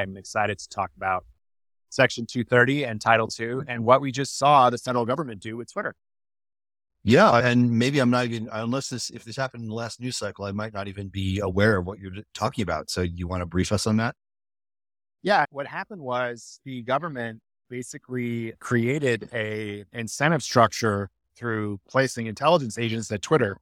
I'm excited to talk about Section 230 and Title II and what we just saw the federal government do with Twitter. Yeah, and maybe I'm not even unless this if this happened in the last news cycle, I might not even be aware of what you're talking about. So you want to brief us on that? Yeah, what happened was the government basically created a incentive structure through placing intelligence agents at Twitter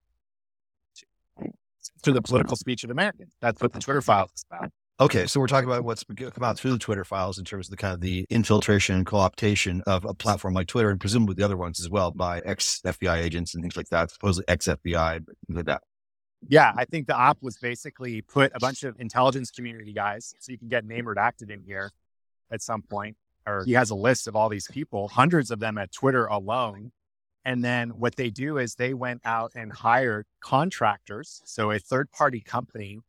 through the political speech of Americans. That's what the Twitter files is about. Okay, so we're talking about what's come out through the Twitter files in terms of the kind of the infiltration and co-optation of a platform like Twitter, and presumably the other ones as well by ex FBI agents and things like that, supposedly ex FBI, things like that. Yeah, I think the op was basically put a bunch of intelligence community guys, so you can get name redacted in here at some point, or he has a list of all these people, hundreds of them at Twitter alone. And then what they do is they went out and hired contractors, so a third party company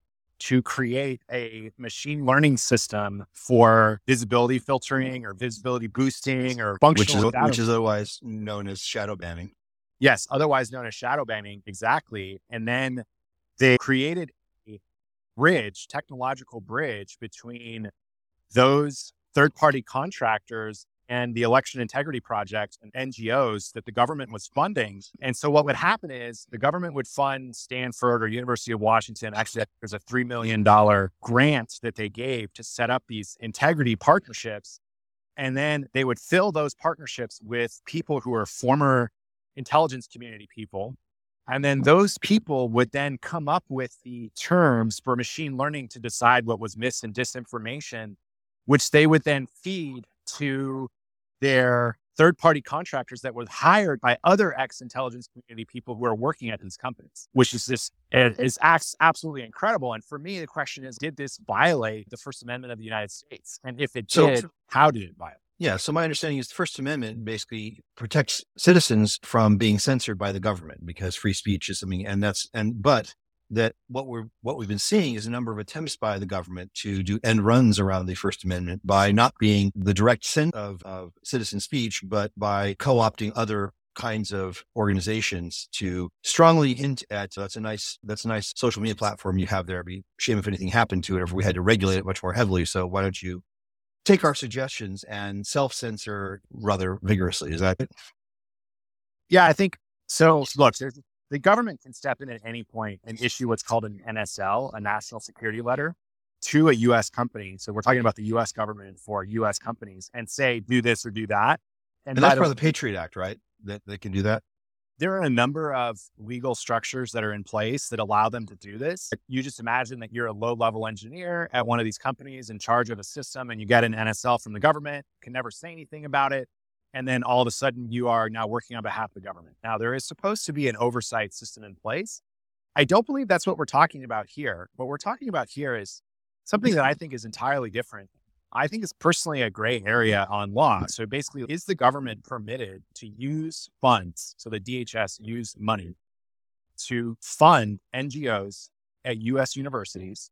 to create a machine learning system for visibility filtering or visibility boosting or functional which is, which is otherwise known as shadow banning. Yes, otherwise known as shadow banning. Exactly. And then they created a bridge, technological bridge between those third party contractors and the Election Integrity Project and NGOs that the government was funding. And so what would happen is the government would fund Stanford or University of Washington. Actually, there's a $3 million grant that they gave to set up these integrity partnerships. And then they would fill those partnerships with people who are former intelligence community people. And then those people would then come up with the terms for machine learning to decide what was mis and disinformation, which they would then feed to their third party contractors that were hired by other ex intelligence community people who are working at these companies, which is this eh, is absolutely incredible. And for me, the question is, did this violate the First Amendment of the United States? And if it did, so, how did it violate? Yeah. So my understanding is the First Amendment basically protects citizens from being censored by the government because free speech is something, and that's and but that what we're what we've been seeing is a number of attempts by the government to do end runs around the First Amendment by not being the direct sense of, of citizen speech, but by co-opting other kinds of organizations to strongly hint at so that's a nice that's a nice social media platform you have there. It'd be shame if anything happened to it if we had to regulate it much more heavily. So why don't you take our suggestions and self-censor rather vigorously? Is that it? Yeah, I think so. Look, there's the government can step in at any point and issue what's called an NSL, a national security letter, to a US company. So we're talking about the US government for US companies and say, do this or do that. And, and that's part of the Patriot Act, right? That they can do that. There are a number of legal structures that are in place that allow them to do this. You just imagine that you're a low level engineer at one of these companies in charge of a system and you get an NSL from the government, can never say anything about it and then all of a sudden you are now working on behalf of the government. Now, there is supposed to be an oversight system in place. I don't believe that's what we're talking about here. What we're talking about here is something that I think is entirely different. I think it's personally a gray area on law. So basically, is the government permitted to use funds? So the DHS use money to fund NGOs at US universities,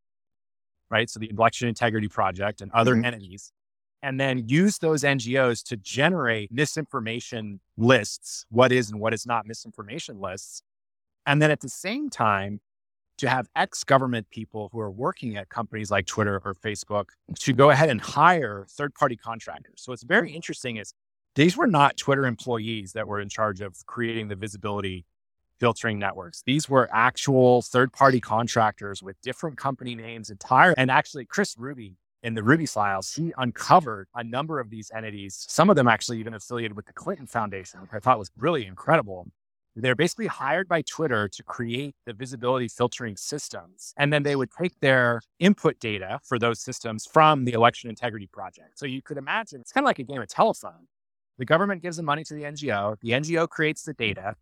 right? So the Election Integrity Project and other mm-hmm. entities and then use those NGOs to generate misinformation lists, what is and what is not misinformation lists. And then at the same time, to have ex government people who are working at companies like Twitter or Facebook to go ahead and hire third party contractors. So it's very interesting is these were not Twitter employees that were in charge of creating the visibility filtering networks. These were actual third party contractors with different company names entire. And actually Chris Ruby in the Ruby files, he uncovered a number of these entities, some of them actually even affiliated with the Clinton Foundation, which I thought was really incredible. They're basically hired by Twitter to create the visibility filtering systems. And then they would take their input data for those systems from the Election Integrity Project. So you could imagine it's kind of like a game of telephone. The government gives the money to the NGO, the NGO creates the data.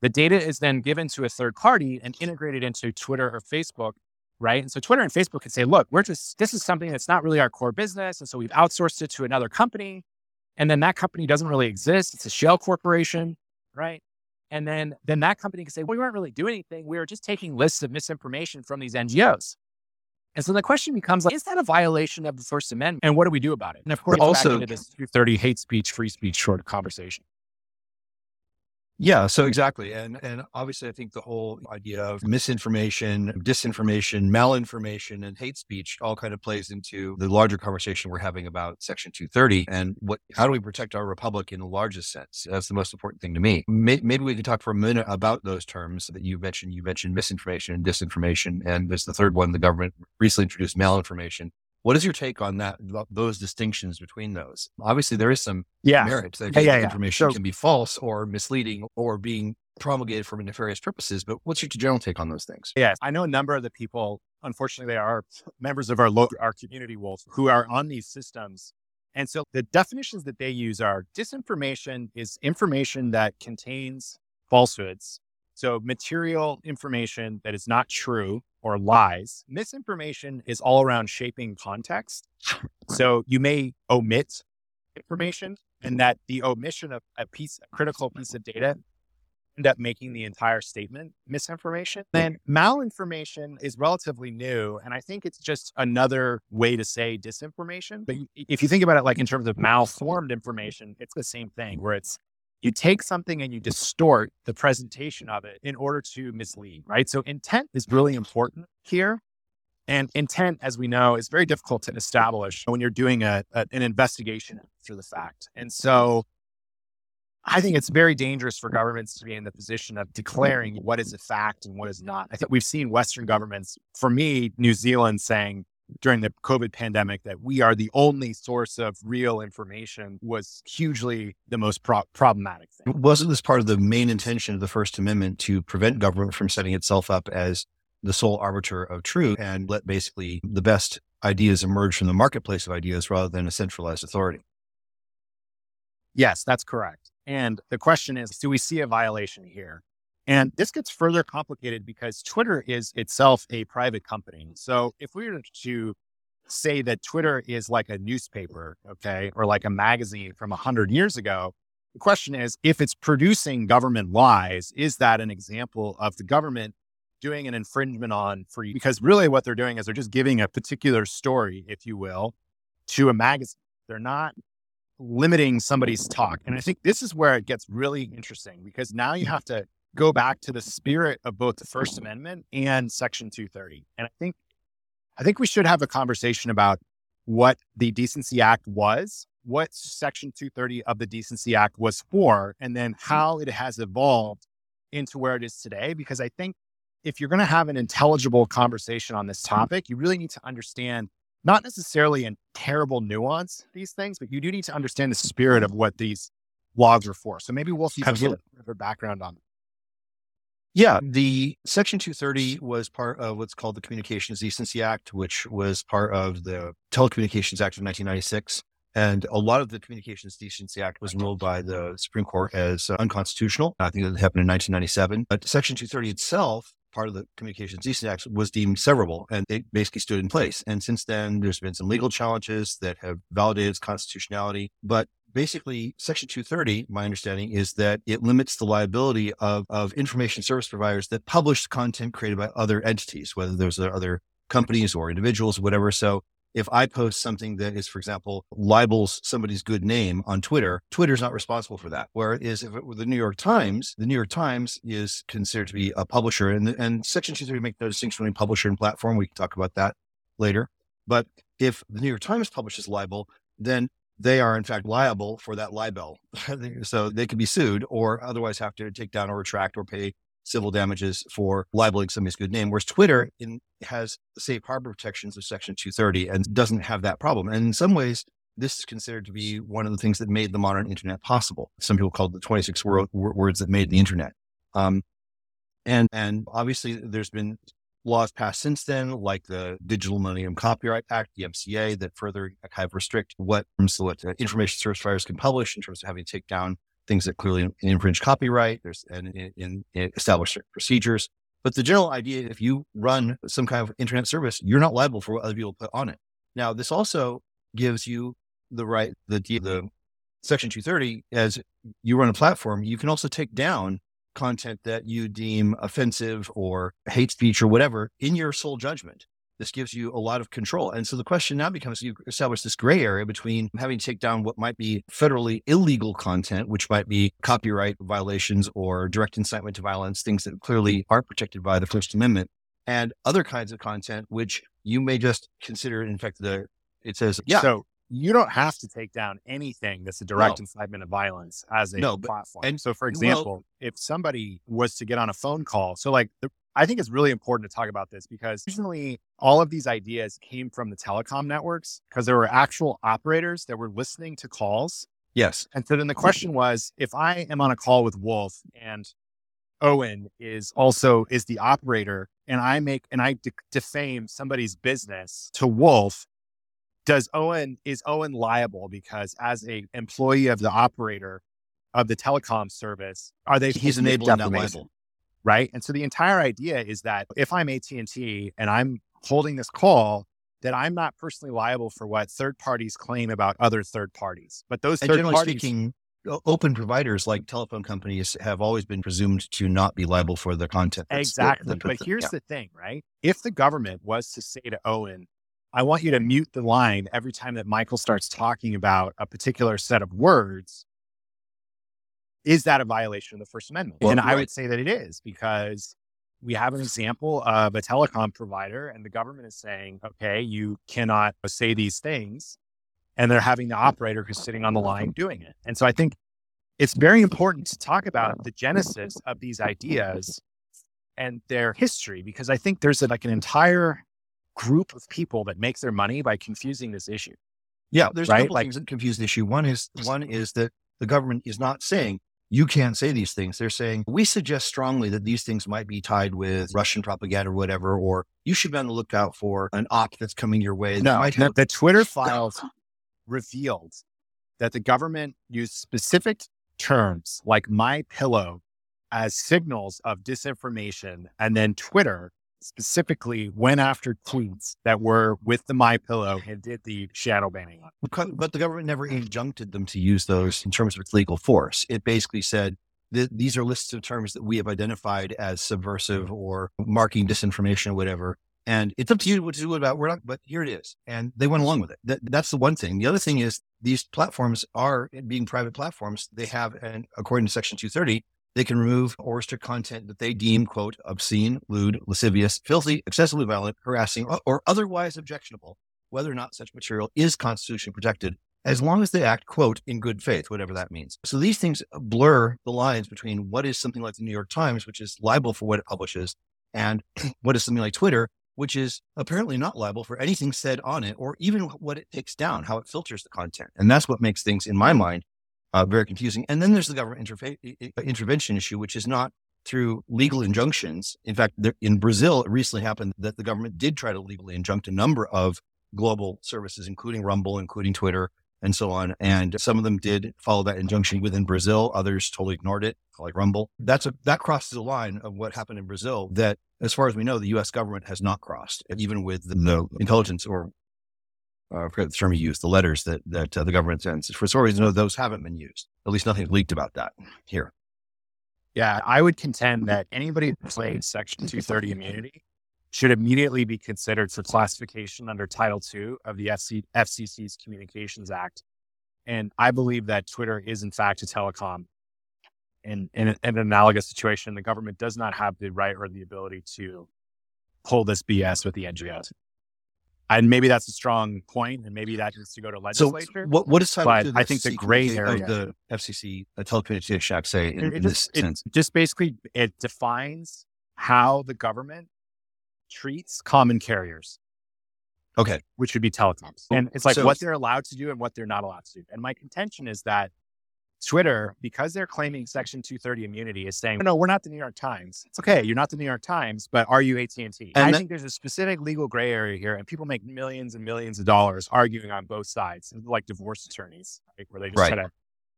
The data is then given to a third party and integrated into Twitter or Facebook right? And so Twitter and Facebook can say, look, we're just, this is something that's not really our core business. And so we've outsourced it to another company. And then that company doesn't really exist. It's a shell corporation, right? And then, then that company can say, well, we weren't really doing anything. We were just taking lists of misinformation from these NGOs. And so the question becomes like, is that a violation of the First Amendment? And what do we do about it? And of course, also, back into this 230 hate speech, free speech short conversation. Yeah, so exactly. And and obviously I think the whole idea of misinformation, disinformation, malinformation and hate speech all kind of plays into the larger conversation we're having about section 230 and what how do we protect our republic in the largest sense? That's the most important thing to me. Maybe we could talk for a minute about those terms that you mentioned. You mentioned misinformation and disinformation and there's the third one the government recently introduced malinformation. What is your take on that? Those distinctions between those? Obviously, there is some yeah. merit that yeah, yeah, information so, can be false or misleading or being promulgated for nefarious purposes. But what's your general take on those things? Yeah, I know a number of the people. Unfortunately, they are members of our local, our community wolf who are on these systems. And so the definitions that they use are disinformation is information that contains falsehoods. So material information that is not true or lies. Misinformation is all around shaping context. So you may omit information and that the omission of a piece, a critical piece of data end up making the entire statement misinformation. Then malinformation is relatively new. And I think it's just another way to say disinformation. But if you think about it like in terms of malformed information, it's the same thing where it's you take something and you distort the presentation of it in order to mislead, right? So intent is really important here. And intent, as we know, is very difficult to establish when you're doing a, a, an investigation through the fact. And so I think it's very dangerous for governments to be in the position of declaring what is a fact and what is not. I think we've seen Western governments, for me, New Zealand saying, during the COVID pandemic that we are the only source of real information was hugely the most pro- problematic thing. Wasn't this part of the main intention of the First Amendment to prevent government from setting itself up as the sole arbiter of truth and let basically the best ideas emerge from the marketplace of ideas rather than a centralized authority? Yes, that's correct. And the question is do we see a violation here? And this gets further complicated because Twitter is itself a private company. So if we were to say that Twitter is like a newspaper, okay, or like a magazine from 100 years ago, the question is if it's producing government lies, is that an example of the government doing an infringement on free? Because really what they're doing is they're just giving a particular story, if you will, to a magazine. They're not limiting somebody's talk. And I think this is where it gets really interesting because now you have to go back to the spirit of both the First Amendment and Section 230. And I think I think we should have a conversation about what the Decency Act was, what Section 230 of the Decency Act was for, and then mm-hmm. how it has evolved into where it is today. Because I think if you're going to have an intelligible conversation on this topic, you really need to understand not necessarily in terrible nuance these things, but you do need to understand the spirit of what these laws are for. So maybe we'll see a bit of background on yeah, the Section 230 was part of what's called the Communications Decency Act, which was part of the Telecommunications Act of 1996. And a lot of the Communications Decency Act was ruled by the Supreme Court as uh, unconstitutional. I think that happened in 1997. But Section 230 itself, part of the Communications Decency Act, was deemed severable and it basically stood in place. And since then, there's been some legal challenges that have validated its constitutionality. But basically section 230 my understanding is that it limits the liability of, of information service providers that publish content created by other entities whether those are other companies or individuals or whatever. So if i post something that is for example libels somebody's good name on twitter twitter's not responsible for that. Whereas if it were the new york times the new york times is considered to be a publisher and, and section 230 makes no distinction between publisher and platform. We can talk about that later. But if the New York Times publishes libel, then they are in fact liable for that libel. so they could be sued or otherwise have to take down or retract or pay civil damages for libeling somebody's good name. Whereas Twitter in, has safe harbor protections of Section 230 and doesn't have that problem. And in some ways, this is considered to be one of the things that made the modern internet possible. Some people call it the 26 word, words that made the internet. Um, and, and obviously there's been laws passed since then, like the Digital Millennium Copyright Act, the MCA, that further kind of restrict what, what uh, information service providers can publish in terms of having to take down things that clearly infringe copyright. There's and in, established procedures. But the general idea, is if you run some kind of internet service, you're not liable for what other people put on it. Now, this also gives you the right, the, the Section 230, as you run a platform, you can also take down content that you deem offensive or hate speech or whatever in your sole judgment. This gives you a lot of control. And so the question now becomes you establish this gray area between having to take down what might be federally illegal content, which might be copyright violations or direct incitement to violence, things that clearly aren't protected by the First Amendment, and other kinds of content, which you may just consider, in fact, the it says, yeah. So you don't have to take down anything that's a direct no. incitement of violence as a no, but, platform. And so, for example, well, if somebody was to get on a phone call, so like the, I think it's really important to talk about this because originally all of these ideas came from the telecom networks because there were actual operators that were listening to calls. Yes. And so then the question was if I am on a call with Wolf and Owen is also is the operator and I make and I de- defame somebody's business to Wolf does Owen is Owen liable because as a employee of the operator of the telecom service, are they he's enabling that liable, right? And so the entire idea is that if I'm AT and T and I'm holding this call, that I'm not personally liable for what third parties claim about other third parties, but those and third generally parties, speaking, open providers like telephone companies have always been presumed to not be liable for the content. Exactly. but here's yeah. the thing, right? If the government was to say to Owen, I want you to mute the line every time that Michael starts talking about a particular set of words. Is that a violation of the First Amendment? Well, and right. I would say that it is because we have an example of a telecom provider and the government is saying, okay, you cannot say these things. And they're having the operator who's sitting on the line doing it. And so I think it's very important to talk about the genesis of these ideas and their history because I think there's a, like an entire group of people that make their money by confusing this issue. Yeah, there's right? a couple like, things that confuse the issue. One is one is that the government is not saying you can't say these things. They're saying we suggest strongly that these things might be tied with Russian propaganda or whatever, or you should be on the lookout for an op that's coming your way. No, have- the Twitter files revealed that the government used specific terms like my pillow as signals of disinformation and then Twitter specifically went after tweets that were with the My Pillow and did the shadow banning. But the government never injuncted them to use those in terms of its legal force. It basically said that these are lists of terms that we have identified as subversive or marking disinformation or whatever. And it's up to you what to do about. We're not, but here it is, and they went along with it. That, that's the one thing. The other thing is these platforms are being private platforms. They have, and according to Section 230, they can remove or restrict content that they deem, quote, obscene, lewd, lascivious, filthy, excessively violent, harassing, or otherwise objectionable, whether or not such material is constitutionally protected, as long as they act, quote, in good faith, whatever that means. So these things blur the lines between what is something like the New York Times, which is liable for what it publishes, and what is something like Twitter, which is apparently not liable for anything said on it or even what it takes down, how it filters the content. And that's what makes things, in my mind, uh, very confusing. And then there's the government interfa- intervention issue, which is not through legal injunctions. In fact, there, in Brazil, it recently happened that the government did try to legally injunct a number of global services, including Rumble, including Twitter, and so on. And some of them did follow that injunction within Brazil. Others totally ignored it, like Rumble. That's a that crosses a line of what happened in Brazil that, as far as we know, the U.S. government has not crossed, even with the, the intelligence or uh, I forget the term you used, the letters that that uh, the government sends. For some reason, those haven't been used. At least nothing leaked about that here. Yeah, I would contend that anybody who claims Section 230 immunity should immediately be considered for classification under Title II of the FC, FCC's Communications Act. And I believe that Twitter is, in fact, a telecom. In, in, in an analogous situation, the government does not have the right or the ability to pull this BS with the NGOs and maybe that's a strong point, and maybe that needs to go to legislature. So what what is I think the gray area of the FCC, the Telecommunications Act, say in, it, in just, this sense? Just basically, it defines how the government treats common carriers. Okay, which would be telecoms, and it's like so, what they're allowed to do and what they're not allowed to do. And my contention is that Twitter, because they're claiming Section 230 immunity, is saying, no, we're not the New York Times. It's okay, you're not the New York Times, but are you AT&T? And I think there's a specific legal gray area here, and people make millions and millions of dollars arguing on both sides, like divorce attorneys, right, where they just right. try to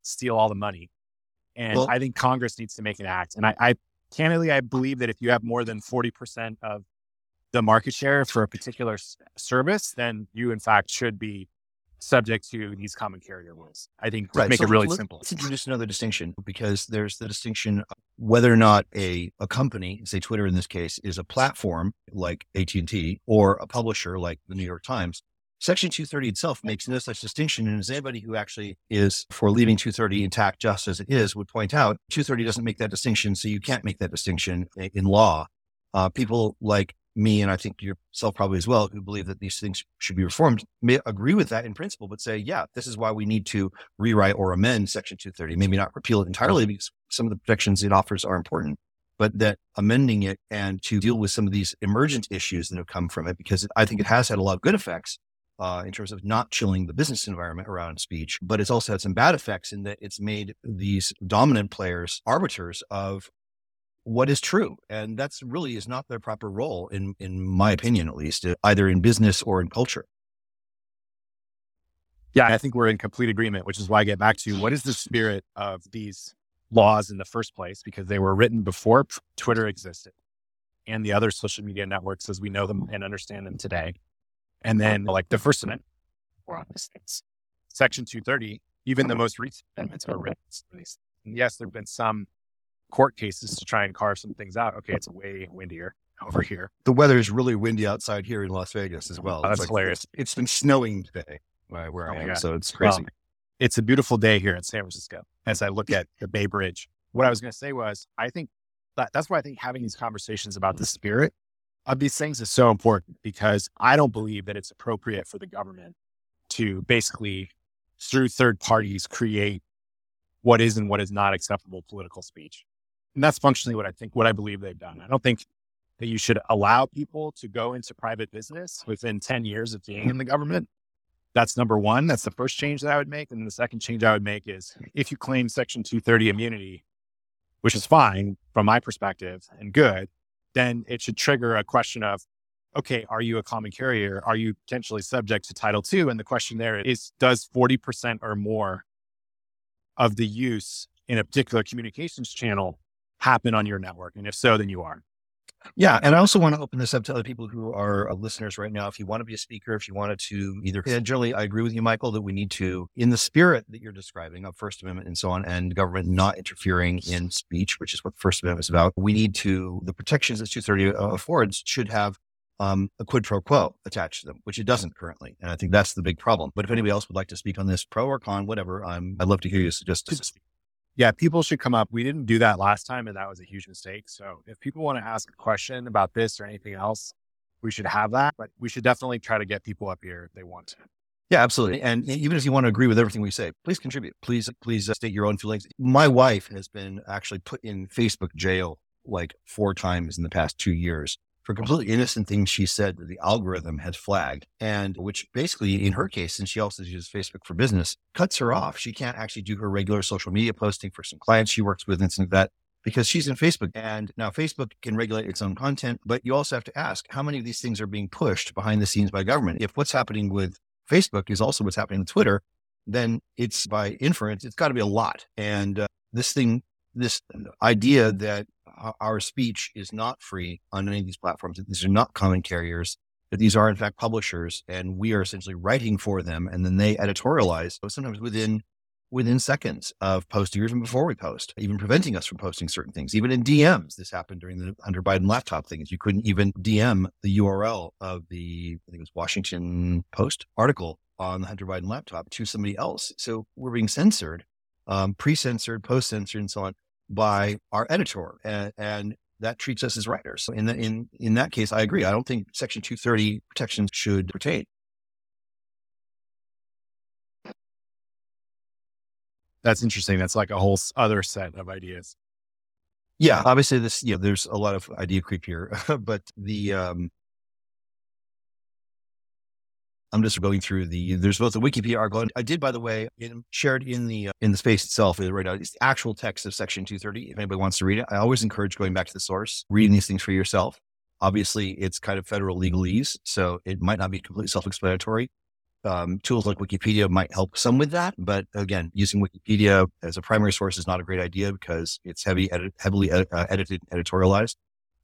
steal all the money. And well, I think Congress needs to make an act. And I, I candidly, I believe that if you have more than 40% of the market share for a particular service, then you, in fact, should be subject to these common carrier rules. I think Right. make So it really let's- simple. Let's introduce another distinction because there's the distinction whether or not a, a company, say Twitter in this case, is a platform like AT&T or a publisher like the New York Times. Section 230 itself makes no such distinction. And as anybody who actually is for leaving 230 intact just as it is would point out, 230 doesn't make that distinction. So you can't make that distinction in law. Uh, people like me, and I think yourself probably as well, who believe that these things should be reformed, may agree with that in principle, but say, yeah, this is why we need to rewrite or amend Section 230. Maybe not repeal it entirely because some of the protections it offers are important, but that amending it and to deal with some of these emergent issues that have come from it, because I think it has had a lot of good effects. Uh, in terms of not chilling the business environment around speech, but it's also had some bad effects in that it's made these dominant players arbiters of what is true. And that's really is not their proper role in, in my opinion, at least, uh, either in business or in culture. Yeah, I think we're in complete agreement, which is why I get back to what is the spirit of these laws in the first place? Because they were written before Twitter existed and the other social media networks as we know them and understand them today. And then, like the First Amendment, or on these things. Section 230, even the most recent amendments are written. And yes, there have been some court cases to try and carve some things out. Okay, it's way windier over here. The weather is really windy outside here in Las Vegas as well. Oh, It's that's hilarious. It's been snowing today where where Oh I am. God. So it's crazy. Well, it's a beautiful day here in San Francisco as I look at the Bay Bridge. What I was going to say was, I think that that's why I think having these conversations about the spirit of these things is so important because I don't believe that it's appropriate for the government to basically, through third parties, create what is and what is not acceptable political speech. And that's functionally what I think, what I believe they've done. I don't think that you should allow people to go into private business within 10 years of being in the government that's number one. That's the first change that I would make. And the second change I would make is if you claim Section 230 immunity, which is fine from my perspective and good, then it should trigger a question of, okay, are you a common carrier? Are you potentially subject to Title II? And the question there is, does 40% or more of the use in a particular communications channel happen on your network? And if so, then you are. Yeah. And I also want to open this up to other people who are uh, listeners right now. If you want to be a speaker, if you wanted to either, generally, I agree with you, Michael, that we need to, in the spirit that you're describing of First Amendment and so on, and government not interfering in speech, which is what the First Amendment is about, we need to, the protections that 230 affords should have um, a quid pro quo attached to them, which it doesn't currently. And I think that's the big problem. But if anybody else would like to speak on this, pro or con, whatever, I'm, I'd love to hear you suggest. Yeah, people should come up. We didn't do that last time, and that was a huge mistake. So if people want to ask a question about this or anything else, we should have that. But we should definitely try to get people up here if they want to. Yeah, absolutely. And even if you want to agree with everything we say, please contribute. Please, please uh, state your own feelings. My wife has been actually put in Facebook jail like four times in the past two years for completely innocent things she said that the algorithm had flagged. And which basically, in her case, since she also uses Facebook for business, cuts her off. She can't actually do her regular social media posting for some clients she works with and like that because she's in Facebook. And now Facebook can regulate its own content, but you also have to ask how many of these things are being pushed behind the scenes by government. If what's happening with Facebook is also what's happening with Twitter, then it's by inference, it's got to be a lot. And uh, this thing, this um, idea that our speech is not free on any of these platforms, that these are not common carriers, that these are in fact publishers, and we are essentially writing for them, and then they editorialize, so sometimes within within seconds of posting, or even before we post, even preventing us from posting certain things. Even in DMs, this happened during the Hunter Biden laptop things. You couldn't even DM the URL of the, I think it was Washington Post article on the Hunter Biden laptop to somebody else. So we're being censored, um, pre-censored, post-censored, and so on by our editor, and, and that treats us as writers. So in the, in in that case, I agree. I don't think Section 230 protections should pertain. That's interesting. That's like a whole other set of ideas. Yeah, obviously this, you know, there's a lot of idea creep here, but the, um, I'm just going through the, there's both the Wikipedia article. I did, by the way, in, shared in the, uh, in the space itself is right now, it's the actual text of section 230. If anybody wants to read it, I always encourage going back to the source, reading these things for yourself. Obviously it's kind of federal legalese, so it might not be completely self-explanatory. Um, tools like Wikipedia might help some with that, but again, using Wikipedia as a primary source is not a great idea because it's heavy, edit, heavily ed- uh, edited, editorialized.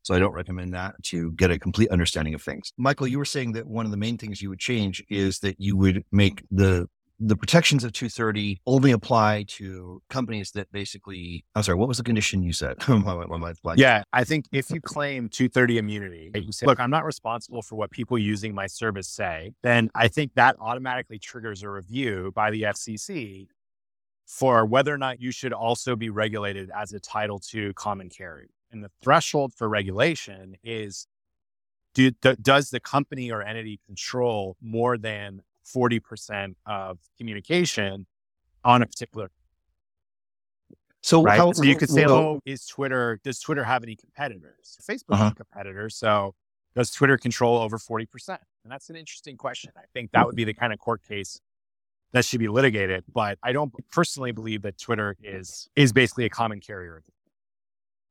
So I don't recommend that to get a complete understanding of things. Michael, you were saying that one of the main things you would change is that you would make the the protections of 230 only apply to companies that basically, I'm sorry, what was the condition you said? yeah, I think if you claim 230 immunity, you say, look, I'm not responsible for what people using my service say, then I think that automatically triggers a review by the FCC for whether or not you should also be regulated as a Title II common carrier. And the threshold for regulation is do, does the company or entity control more than 40% of communication on a particular so, right? how, so you could say, oh, is Twitter, does Twitter have any competitors? Facebook uh-huh. a competitor. So does Twitter control over 40%? And that's an interesting question. I think that would be the kind of court case that should be litigated. But I don't personally believe that Twitter is is basically a common carrier.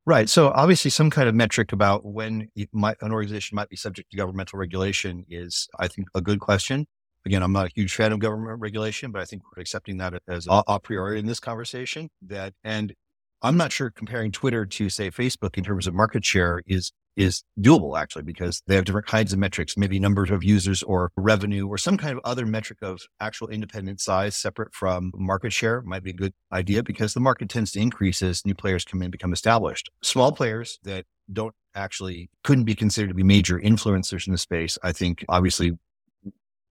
Right. So obviously, some kind of metric about when might, an organization might be subject to governmental regulation is, I think, a good question. Again, I'm not a huge fan of government regulation, but I think we're accepting that as a, a priori in this conversation. That and I'm not sure comparing Twitter to say Facebook in terms of market share is is doable actually because they have different kinds of metrics, maybe numbers of users or revenue or some kind of other metric of actual independent size separate from market share might be a good idea because the market tends to increase as new players come in become established. Small players that don't actually couldn't be considered to be major influencers in the space, I think obviously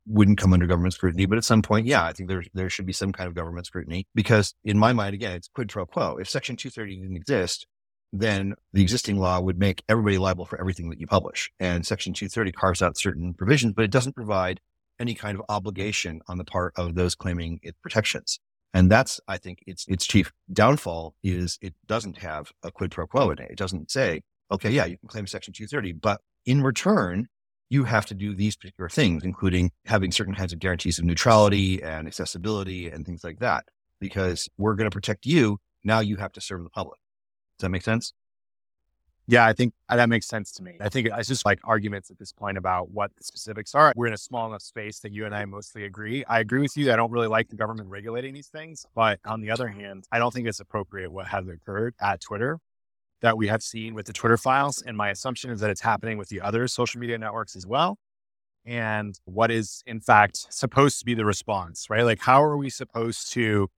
wouldn't come under government scrutiny. But at some point, yeah, I think there, there should be some kind of government scrutiny because in my mind, again, it's quid pro quo. If section 230 didn't exist, then the existing law would make everybody liable for everything that you publish. And Section 230 carves out certain provisions, but it doesn't provide any kind of obligation on the part of those claiming its protections. And that's, I think, its its chief downfall is it doesn't have a quid pro quo in it. It doesn't say, okay, yeah, you can claim Section 230, but in return, you have to do these particular things, including having certain kinds of guarantees of neutrality and accessibility and things like that. Because we're going to protect you. Now you have to serve the public. Does that make sense? Yeah, I think uh, that makes sense to me. I think it's just like arguments at this point about what the specifics are. We're in a small enough space that you and I mostly agree. I agree with you. I don't really like the government regulating these things. But on the other hand, I don't think it's appropriate what has occurred at Twitter that we have seen with the Twitter files. And my assumption is that it's happening with the other social media networks as well. And what is, in fact, supposed to be the response, right? Like, how are we supposed to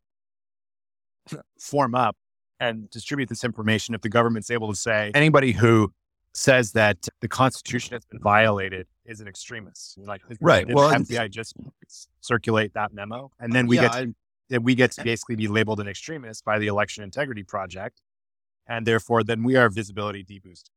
form up and distribute this information if the government's able to say anybody who says that the Constitution has been violated is an extremist. Like, right. Well, FBI just circulate that memo, and then we yeah, get to, we get to basically be labeled an extremist by the Election Integrity Project, and therefore then we are visibility deboosted.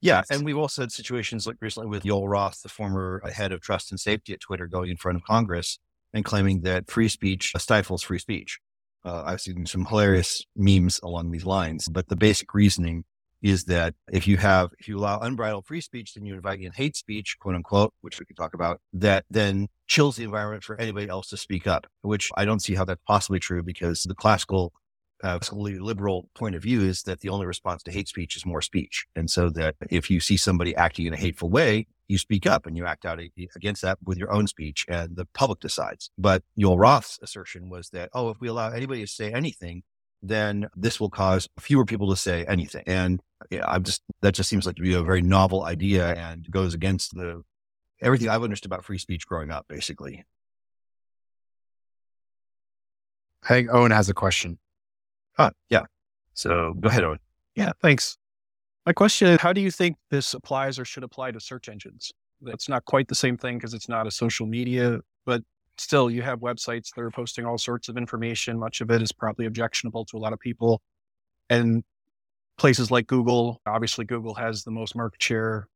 Yeah, and we've also had situations like recently with Yoel Roth, the former head of trust and safety at Twitter, going in front of Congress and claiming that free speech stifles free speech. Uh, I've seen some hilarious memes along these lines, but the basic reasoning is that if you have, if you allow unbridled free speech, then you invite in hate speech, quote unquote, which we could talk about, that then chills the environment for anybody else to speak up, which I don't see how that's possibly true because the classical uh, liberal point of view is that the only response to hate speech is more speech. And so that if you see somebody acting in a hateful way, you speak up and you act out against that with your own speech and the public decides. But Yoel Roth's assertion was that, oh, if we allow anybody to say anything, then this will cause fewer people to say anything. And yeah, I'm just, that just seems like to be a very novel idea and goes against the, everything I've understood about free speech growing up, basically. I think Owen has a question. Ah, yeah. So go ahead, Owen. Yeah, thanks. My question is, how do you think this applies or should apply to search engines? It's not quite the same thing because it's not a social media, but still you have websites that are posting all sorts of information. Much of it is probably objectionable to a lot of people. And places like Google, obviously Google has the most market share,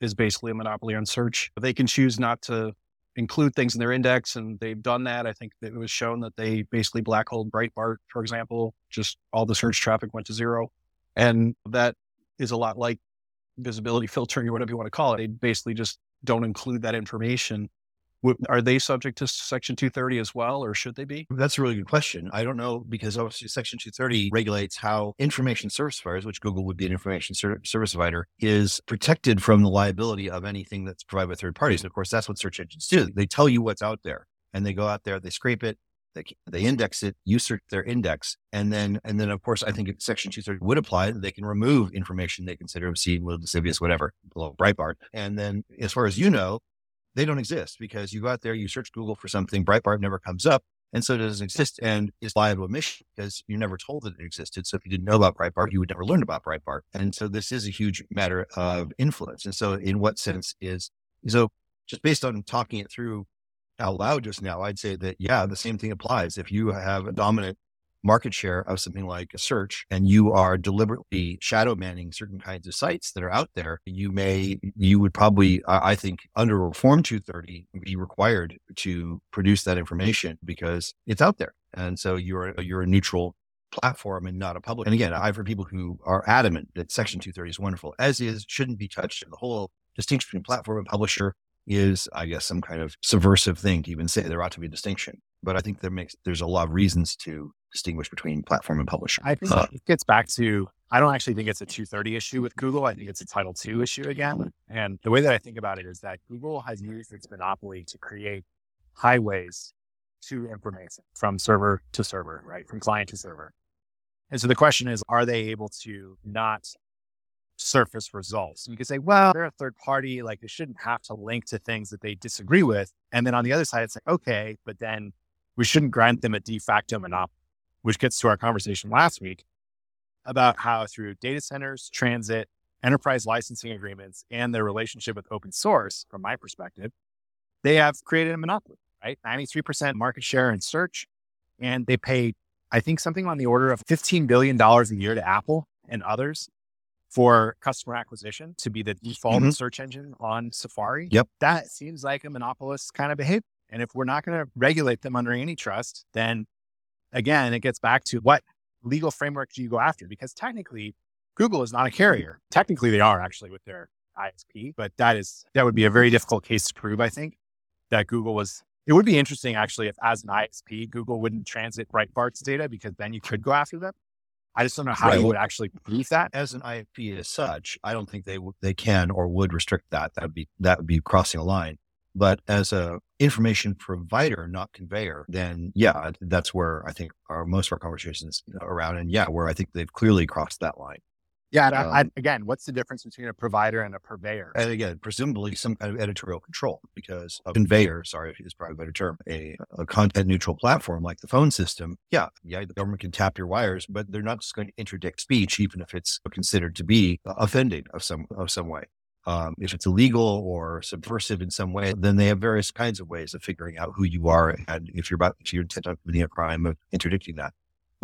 is basically a monopoly on search. They can choose not to include things in their index, and they've done that. I think it was shown that they basically black holed Breitbart, for example, just all the search traffic went to zero. And that is a lot like visibility filtering or whatever you want to call it. They basically just don't include that information are they subject to Section 230 as well, or should they be? That's a really good question. I don't know because obviously Section 230 regulates how information service providers, which Google would be an information ser- service provider, is protected from the liability of anything that's provided by third parties. And of course, that's what search engines do. They tell you what's out there, and they go out there, they scrape it, they, they index it, you search their index, and then and then of course I think Section 230 would apply. They can remove information they consider obscene, lascivious, whatever, below Breitbart. And then as far as you know, they don't exist because you go out there, you search Google for something, Breitbart never comes up. And so it doesn't exist and is liable omission because you're never told that it existed. So if you didn't know about Breitbart, you would never learn about Breitbart. And so this is a huge matter of influence. And so in what sense is, so just based on talking it through out loud just now, I'd say that, yeah, the same thing applies. If you have a dominant market share of something like a search and you are deliberately shadow banning certain kinds of sites that are out there, you may, you would probably, I think, under Reform 230 be required to produce that information because it's out there. And so you're, you're a neutral platform and not a public. And again, I've heard people who are adamant that Section 230 is wonderful, as is, shouldn't be touched. The whole distinction between platform and publisher is, I guess, some kind of subversive thing to even say there ought to be a distinction. But I think there makes there's a lot of reasons to distinguish between platform and publisher. I think uh, it gets back to I don't actually think it's a 230 issue with Google. I think it's a Title II issue again. And the way that I think about it is that Google has used its monopoly to create highways to information from server to server, right? From client to server. And so the question is, are they able to not surface results. You could say, well, they're a third party, like they shouldn't have to link to things that they disagree with. And then on the other side, it's like, okay, but then we shouldn't grant them a de facto monopoly, which gets to our conversation last week about how through data centers, transit, enterprise licensing agreements, and their relationship with open source, from my perspective, they have created a monopoly, right? 93% market share in search. And they pay, I think, something on the order of $15 billion a year to Apple and others for customer acquisition to be the default mm-hmm. search engine on Safari. Yep. That seems like a monopolist kind of behavior. And if we're not going to regulate them under antitrust, then again, it gets back to what legal framework do you go after? Because technically, Google is not a carrier. Technically, they are actually with their ISP, but that is that would be a very difficult case to prove. I think that Google was. It would be interesting actually if, as an ISP, Google wouldn't transit Breitbart's data because then you could go after them. I just don't know how right. you would actually prove that as an ISP as such. I don't think they w- they can or would restrict that. That would be that would be crossing a line. But as a information provider, not conveyor, then yeah, that's where I think our most of our conversations around. And yeah, where I think they've clearly crossed that line. Yeah. Um, I, again, what's the difference between a provider and a purveyor? And again, presumably some kind of editorial control because a conveyor, sorry, is probably a better term, a, a content neutral platform like the phone system. Yeah. Yeah. The government can tap your wires, but they're not just going to interdict speech, even if it's considered to be offending of some, of some way. Um, if it's illegal or subversive in some way, then they have various kinds of ways of figuring out who you are. And if you're about, if you're intent on committing a crime of interdicting that.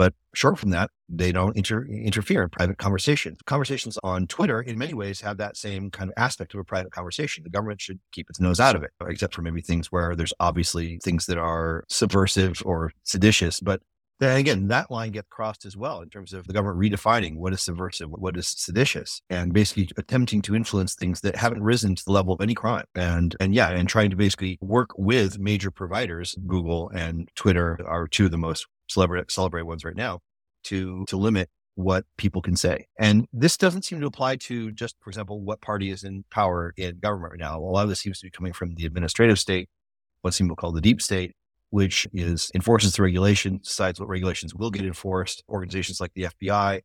But short from that, they don't inter- interfere in private conversations. Conversations on Twitter, in many ways, have that same kind of aspect of a private conversation. The government should keep its nose out of it, except for maybe things where there's obviously things that are subversive or seditious. But then again, that line gets crossed as well in terms of the government redefining what is subversive, what is seditious, and basically attempting to influence things that haven't risen to the level of any crime. And and yeah, and trying to basically work with major providers, Google and Twitter are two of the most celebrate celebrate ones right now to to limit what people can say. And this doesn't seem to apply to just, for example, what party is in power in government right now. A lot of this seems to be coming from the administrative state, what some people call the deep state, which is enforces the regulation, decides what regulations will get enforced. Organizations like the FBI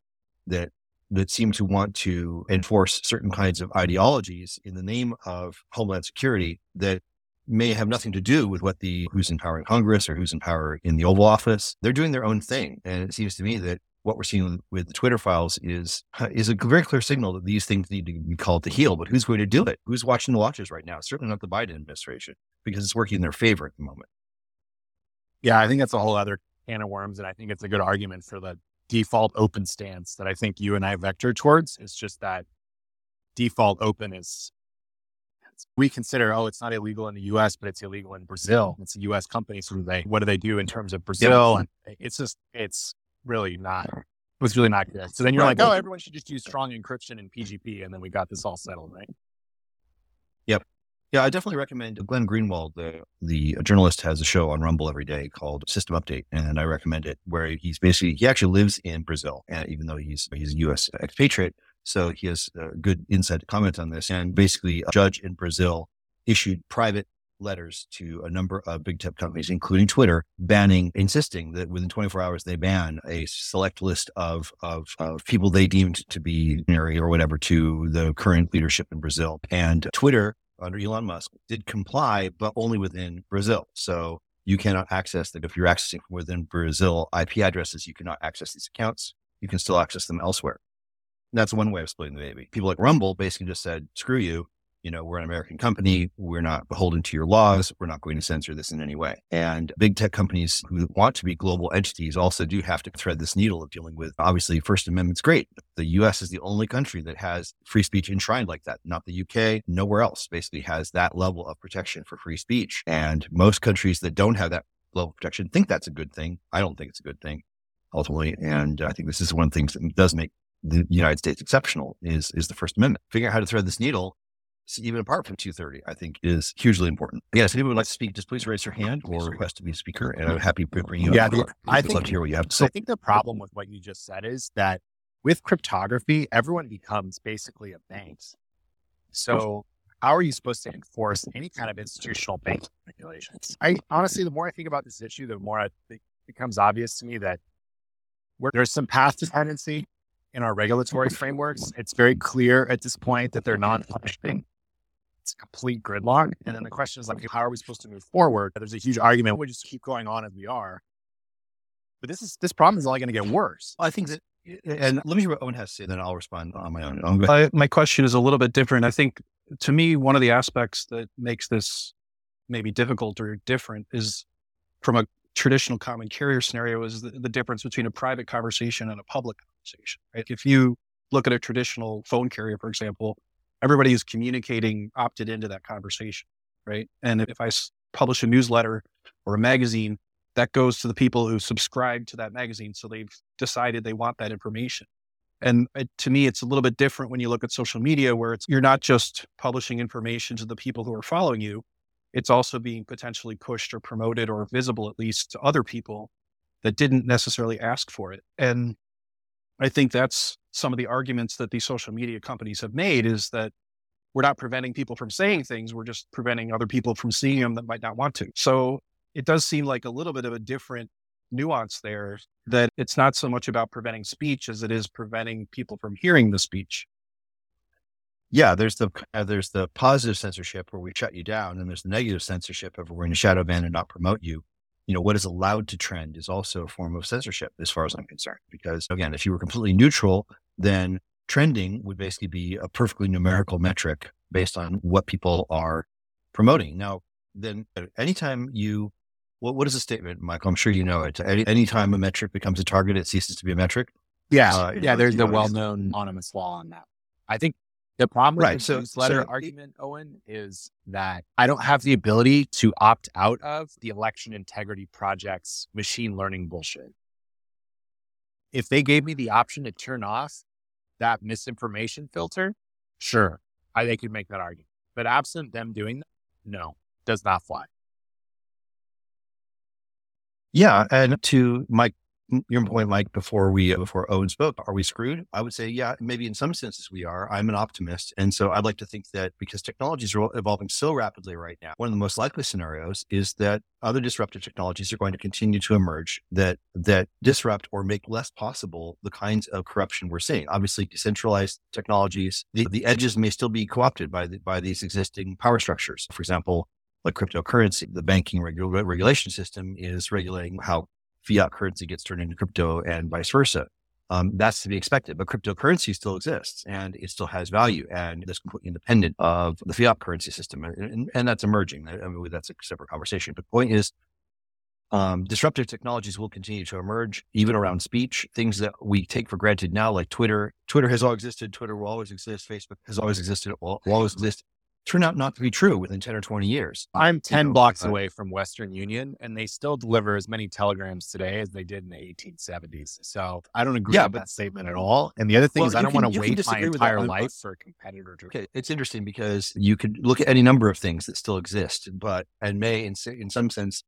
that that seem to want to enforce certain kinds of ideologies in the name of homeland security that may have nothing to do with what the who's in power in Congress or who's in power in the Oval Office. They're doing their own thing, and it seems to me that what we're seeing with the Twitter files is is a very clear signal that these things need to be called to heel. But who's going to do it? Who's watching the watches right now? Certainly not the Biden administration because it's working in their favor at the moment. Yeah, I think that's a whole other can of worms, and I think it's a good argument for the default open stance that I think you and I vector towards. It's just that default open is we consider, oh, it's not illegal in the US, but it's illegal in Brazil. Mm-hmm. It's a US company. So they, what do they do in terms of Brazil? And it's just, it's really not, it was really not good. So then you're right. like, oh, everyone should just use strong encryption and PGP. And then we got this all settled, right? Yep. Yeah, I definitely recommend Glenn Greenwald, the the journalist, has a show on Rumble every day called System Update, and I recommend it. Where he's basically he actually lives in Brazil, and even though he's he's a U.S. expatriate, so he has a good insight to comment on this. And basically, a judge in Brazil issued private letters to a number of big tech companies, including Twitter, banning, insisting that within 24 hours they ban a select list of of, of people they deemed to be or whatever to the current leadership in Brazil. And Twitter under Elon Musk did comply, but only within Brazil. So you cannot access them. If you're accessing within Brazil IP addresses, you cannot access these accounts. You can still access them elsewhere. That's one way of splitting the baby. People like Rumble basically just said, screw you you know, we're an American company. We're not beholden to your laws. We're not going to censor this in any way. And big tech companies who want to be global entities also do have to thread this needle of dealing with, obviously, First Amendment's great. The US is the only country that has free speech enshrined like that. Not the UK, nowhere else basically has that level of protection for free speech. And most countries that don't have that level of protection think that's a good thing. I don't think it's a good thing ultimately. And I think this is one of the things that does make the United States exceptional is, is the First Amendment. Figuring out how to thread this needle even apart from 230, I think is hugely important. Yes, anyone would like to speak, just please raise your hand or request to be a speaker, and I'm happy to bring you yeah, up. The, I would love to hear what you have to say. I think the problem with what you just said is that with cryptography, everyone becomes basically a bank. So how are you supposed to enforce any kind of institutional banking regulations? I honestly, the more I think about this issue, the more it becomes obvious to me that there's some path dependency in our regulatory frameworks. It's very clear at this point that they're non-punishing it's a complete gridlock. And then the question is like, how are we supposed to move forward? There's a huge argument. We just keep going on as we are. But this is this problem is only going to get worse. I think that, and let me hear what Owen has to say, then I'll respond on my own. I, my question is a little bit different. I think to me, one of the aspects that makes this maybe difficult or different is from a traditional common carrier scenario is the, the difference between a private conversation and a public conversation. Right? If you look at a traditional phone carrier, for example, everybody who's communicating opted into that conversation, right? And if I publish a newsletter or a magazine, that goes to the people who subscribe to that magazine. So they've decided they want that information. And it, to me, it's a little bit different when you look at social media, where it's you're not just publishing information to the people who are following you; it's also being potentially pushed or promoted or visible, at least, to other people that didn't necessarily ask for it. And I think that's some of the arguments that these social media companies have made is that we're not preventing people from saying things. We're just preventing other people from seeing them that might not want to. So it does seem like a little bit of a different nuance there that it's not so much about preventing speech as it is preventing people from hearing the speech. Yeah, there's the uh, there's the positive censorship where we shut you down, and there's the negative censorship of we're going to shadow ban and not promote you you know, what is allowed to trend is also a form of censorship as far as I'm concerned. Because again, if you were completely neutral, then trending would basically be a perfectly numerical metric based on what people are promoting. Now, then anytime you, what, what is the statement, Michael? I'm sure you know it. Any, anytime a metric becomes a target, it ceases to be a metric. Yeah. Uh, yeah. There's the well known anonymous law on that. I think the problem with right. the so, newsletter so, argument, Owen, is that I don't have the ability to opt out of the election integrity project's machine learning bullshit. If they gave me the option to turn off that misinformation filter, sure, I they could make that argument. But absent them doing that, no, does not fly. Yeah, and to Mike your point, Mike, before we uh, before Owen spoke, are we screwed? I would say, yeah, maybe in some senses we are. I'm an optimist, and so I'd like to think that because technologies are evolving so rapidly right now, one of the most likely scenarios is that other disruptive technologies are going to continue to emerge that that disrupt or make less possible the kinds of corruption we're seeing. Obviously, decentralized technologies, the, the edges may still be co-opted by the, by these existing power structures. For example, like cryptocurrency. The banking regu- regulation system is regulating how fiat currency gets turned into crypto and vice versa. Um, that's to be expected, but cryptocurrency still exists and it still has value and it's completely independent of the fiat currency system. And, and, and that's emerging. I mean, that's a separate conversation. But the point is, um, disruptive technologies will continue to emerge, even around speech. Things that we take for granted now, like Twitter. Twitter has always existed. Twitter will always exist. Facebook has always existed. Will, will always exist turn out not to be true within 10 or 20 years. I'm 10 you know, blocks uh, away from Western Union and they still deliver as many telegrams today as they did in the 1870s. So I don't agree yeah, with that statement at all. And the other thing well, is I don't want to wait my entire life for a competitor to. Okay. It's interesting because you could look at any number of things that still exist, but, and may in, in some sense,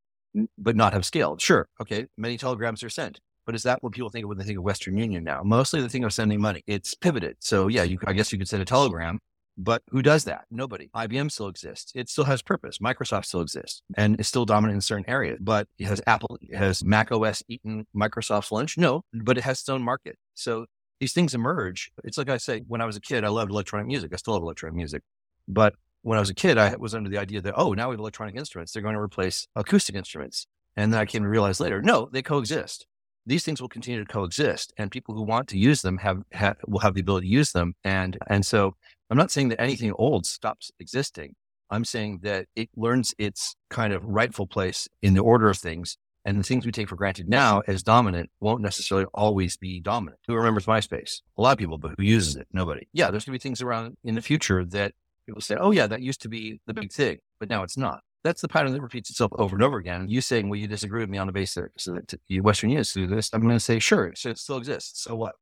but not have scaled. Sure. Okay. Many telegrams are sent. But is that what people think of when they think of Western Union now? Mostly they think of sending money. It's pivoted. So yeah, you, I guess you could send a telegram but who does that? Nobody. IBM still exists. It still has purpose. Microsoft still exists and is still dominant in certain areas. But has Apple, has Mac OS eaten Microsoft's lunch? No, but it has its own market. So these things emerge. It's like I say, when I was a kid, I loved electronic music. I still love electronic music. But when I was a kid, I was under the idea that, oh, now we have electronic instruments. They're going to replace acoustic instruments. And then I came to realize later, no, they coexist. These things will continue to coexist, and people who want to use them have, have will have the ability to use them. And and so I'm not saying that anything old stops existing. I'm saying that it learns its kind of rightful place in the order of things. And the things we take for granted now as dominant won't necessarily always be dominant. Who remembers MySpace? A lot of people, but who uses it? Nobody. Yeah, there's going to be things around in the future that people say, oh, yeah, that used to be the big thing, but now it's not that's the pattern that repeats itself over and over again. You saying, well, you disagree with me on the basis that Western unions do this. I'm going to say, sure, it still exists. So what?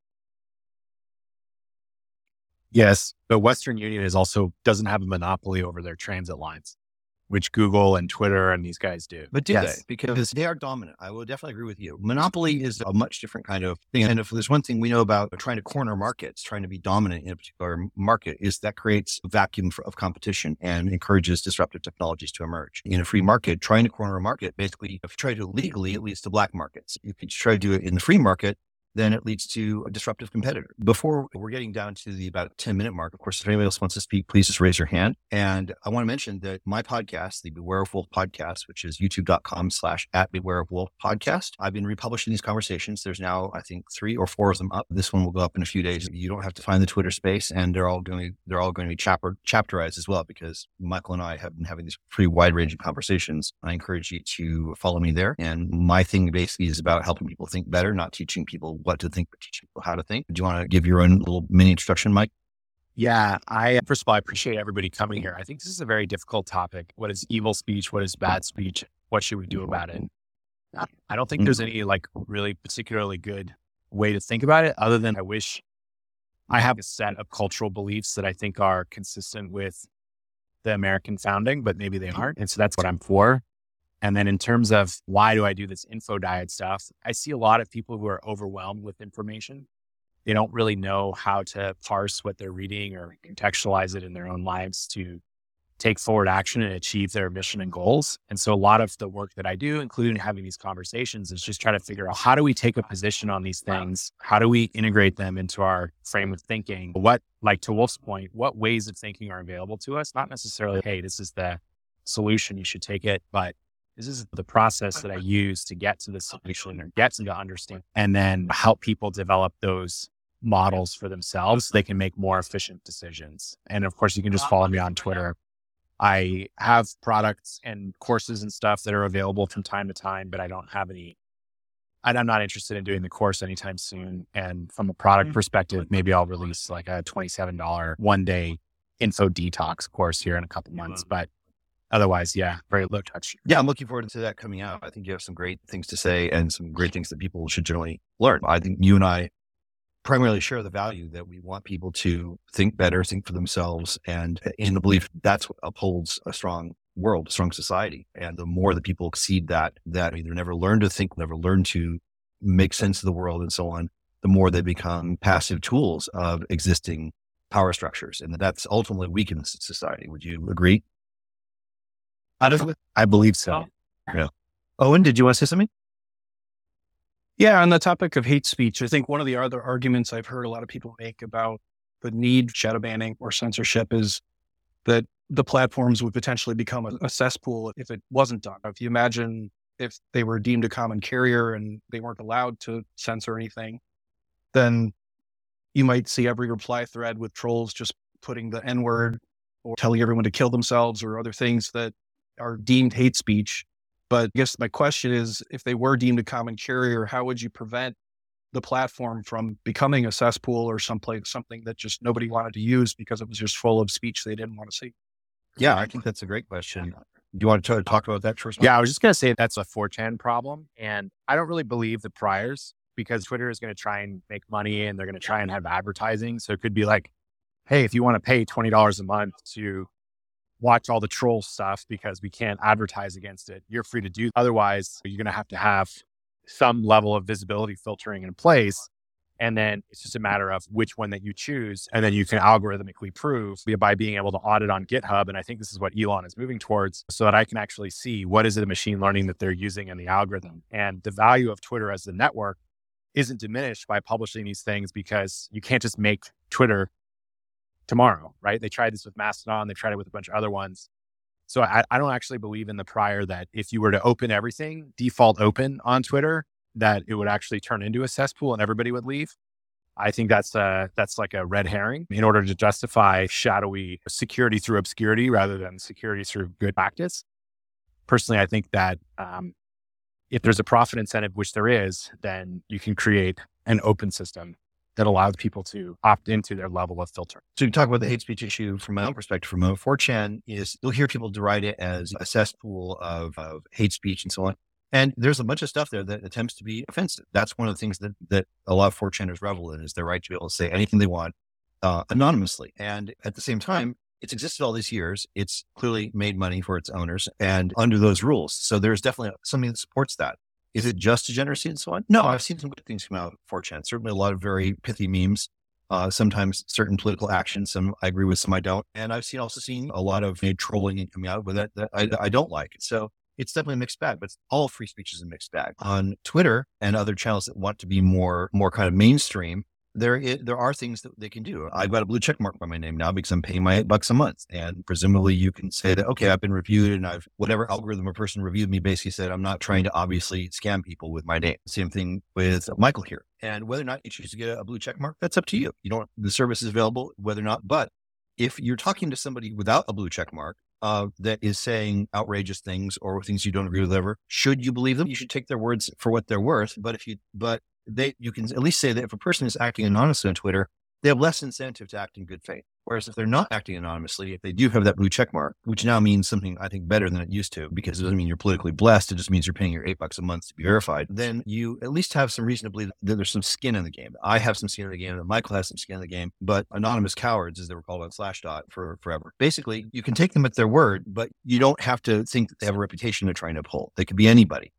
Yes, but Western Union is also doesn't have a monopoly over their transit lines which Google and Twitter and these guys do. But do yes. they? Because they are dominant. I will definitely agree with you. Monopoly is a much different kind of thing. And if there's one thing we know about trying to corner markets, trying to be dominant in a particular market, is that creates a vacuum of competition and encourages disruptive technologies to emerge. In a free market, trying to corner a market, basically, if you try to do it legally, it leads to black markets. If you try to do it in the free market, then it leads to a disruptive competitor. Before we're getting down to the about 10 minute mark, of course, if anybody else wants to speak, please just raise your hand. And I want to mention that my podcast, the Beware of Wolf podcast, which is youtube.com slash at Beware of Wolf podcast, I've been republishing these conversations. There's now, I think, three or four of them up. This one will go up in a few days. You don't have to find the Twitter space and they're all going they're all going to be chapter, chapterized as well because Michael and I have been having these pretty wide ranging conversations. I encourage you to follow me there. And my thing basically is about helping people think better, not teaching people what to think, but teaching people how to think. Do you want to give your own little mini introduction, Mike? Yeah, I first of all, I appreciate everybody coming here. I think this is a very difficult topic. What is evil speech? What is bad speech? What should we do about it? I mm-hmm. don't think there's any like really particularly good way to think about it other than I wish I have a set of cultural beliefs that I think are consistent with the American founding, but maybe they mm-hmm. aren't. And so that's what I'm for. And then in terms of why do I do this info diet stuff, I see a lot of people who are overwhelmed with information. They don't really know how to parse what they're reading or contextualize it in their own lives to take forward action and achieve their mission and goals. And so a lot of the work that I do, including having these conversations, is just try to figure out how do we take a position on these things? How do we integrate them into our frame of thinking? What, like to Wolf's point, what ways of thinking are available to us? Not necessarily, hey, this is the solution, you should take it, but this is the process that I use to get to the solution or get to the understand and then help people develop those models for themselves so they can make more efficient decisions. And of course, you can just follow me on Twitter. I have products and courses and stuff that are available from time to time, but I don't have any. I'm not interested in doing the course anytime soon. And from a product mm. perspective, maybe I'll release like a $27 one day info detox course here in a couple months. But otherwise, yeah, very low touch. Yeah, I'm looking forward to that coming out. I think you have some great things to say and some great things that people should generally learn. I think you and I primarily share the value that we want people to think better, think for themselves, and eh, in the belief that's what upholds a strong world, a strong society. And the more that people exceed that, that either never learn to think, never learn to make sense of the world and so on, the more they become passive tools of existing power structures. And that's ultimately weakens society. Would you agree? Oh. I believe so. Oh. Yeah. Owen, did you want to say something? Yeah, on the topic of hate speech, I think one of the other arguments I've heard a lot of people make about the need for shadow banning or censorship is that the platforms would potentially become a, a cesspool if it wasn't done. If you imagine if they were deemed a common carrier and they weren't allowed to censor anything, then you might see every reply thread with trolls just putting the N word or telling everyone to kill themselves or other things that are deemed hate speech. But I guess my question is if they were deemed a common carrier, how would you prevent the platform from becoming a cesspool or someplace something that just nobody wanted to use because it was just full of speech they didn't want to see? Yeah, I think that's a great question. Do you want to talk about that first? Yeah, I was just going to say that's a 4chan problem. And I don't really believe the priors because Twitter is going to try and make money and they're going to try and have advertising. So it could be like, hey, if you want to pay $20 a month to watch all the troll stuff because we can't advertise against it. You're free to do. Otherwise, you're going to have to have some level of visibility filtering in place. And then it's just a matter of which one that you choose. And then you can algorithmically prove by being able to audit on GitHub. And I think this is what Elon is moving towards so that I can actually see what is the machine learning that they're using in the algorithm. And the value of Twitter as the network isn't diminished by publishing these things because you can't just make Twitter tomorrow, right? They tried this with Mastodon, they tried it with a bunch of other ones. So I, I don't actually believe in the prior that if you were to open everything, default open on Twitter, that it would actually turn into a cesspool and everybody would leave. I think that's a, that's like a red herring in order to justify shadowy security through obscurity rather than security through good practice. Personally, I think that um, if there's a profit incentive, which there is, then you can create an open system that allows people to opt into their level of filter. So you talk about the hate speech issue from my own perspective from 4chan is you'll hear people deride it as a cesspool of, of hate speech and so on. And there's a bunch of stuff there that attempts to be offensive. That's one of the things that, that a lot of 4chaners revel in is their right to be able to say anything they want uh, anonymously. And at the same time, it's existed all these years. It's clearly made money for its owners and under those rules. So there's definitely something that supports that. Is it just degeneracy and so on? No, I've seen some good things come out of 4chan. Certainly a lot of very pithy memes. Uh, sometimes certain political actions, some I agree with, some I don't. And I've seen also seen a lot of trolling coming out with that, that I, I don't like. So it's definitely a mixed bag, but all free speech is a mixed bag. On Twitter and other channels that want to be more more kind of mainstream, there is, there are things that they can do. I've got a blue check mark by my name now because I'm paying my eight bucks a month. And presumably you can say that, okay, I've been reviewed and I've whatever algorithm or person reviewed me basically said I'm not trying to obviously scam people with my name. Same thing with Michael here. And whether or not you choose to get a blue check mark, that's up to you. You don't the service is available, whether or not, but if you're talking to somebody without a blue check mark, uh, that is saying outrageous things or things you don't agree with ever, should you believe them? You should take their words for what they're worth. But if you, but they, you can at least say that if a person is acting anonymously on Twitter, they have less incentive to act in good faith. Whereas if they're not acting anonymously, if they do have that blue check mark, which now means something I think better than it used to, because it doesn't mean you're politically blessed. It just means you're paying your eight bucks a month to be verified. Then you at least have some reason to believe that there's some skin in the game. I have some skin in the game, that Michael has some skin in the game, but anonymous cowards, as they were called on Slashdot for forever. Basically, you can take them at their word, but you don't have to think that they have a reputation they're trying to uphold. They could be anybody.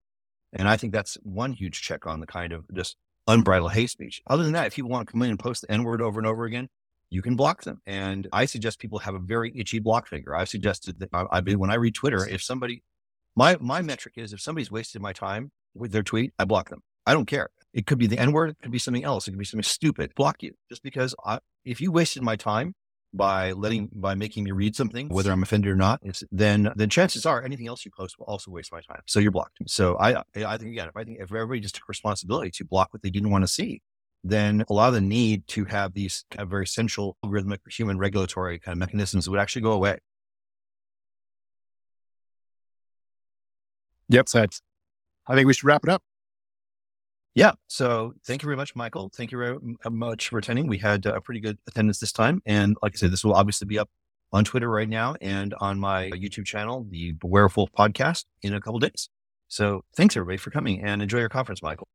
And I think that's one huge check on the kind of just unbridled hate speech. Other than that, if you want to come in and post the N word over and over again, you can block them. And I suggest people have a very itchy block finger. I've suggested that I, I when I read Twitter, if somebody, my my metric is if somebody's wasted my time with their tweet, I block them. I don't care. It could be the N word. It could be something else. It could be something stupid. Block you just because I, if you wasted my time by letting by making me read something, whether I'm offended or not, then then chances are anything else you post will also waste my time. So you're blocked. So I I think again, if I think if everybody just took responsibility to block what they didn't want to see, then a lot of the need to have these kind of very essential algorithmic human regulatory kind of mechanisms would actually go away. Yep. So I think we should wrap it up. Yeah. So thank you very much, Michael. Thank you very much for attending. We had a pretty good attendance this time. And like I said, this will obviously be up on Twitter right now and on my YouTube channel, the Beware Wolf podcast in a couple days. So thanks everybody for coming and enjoy your conference, Michael.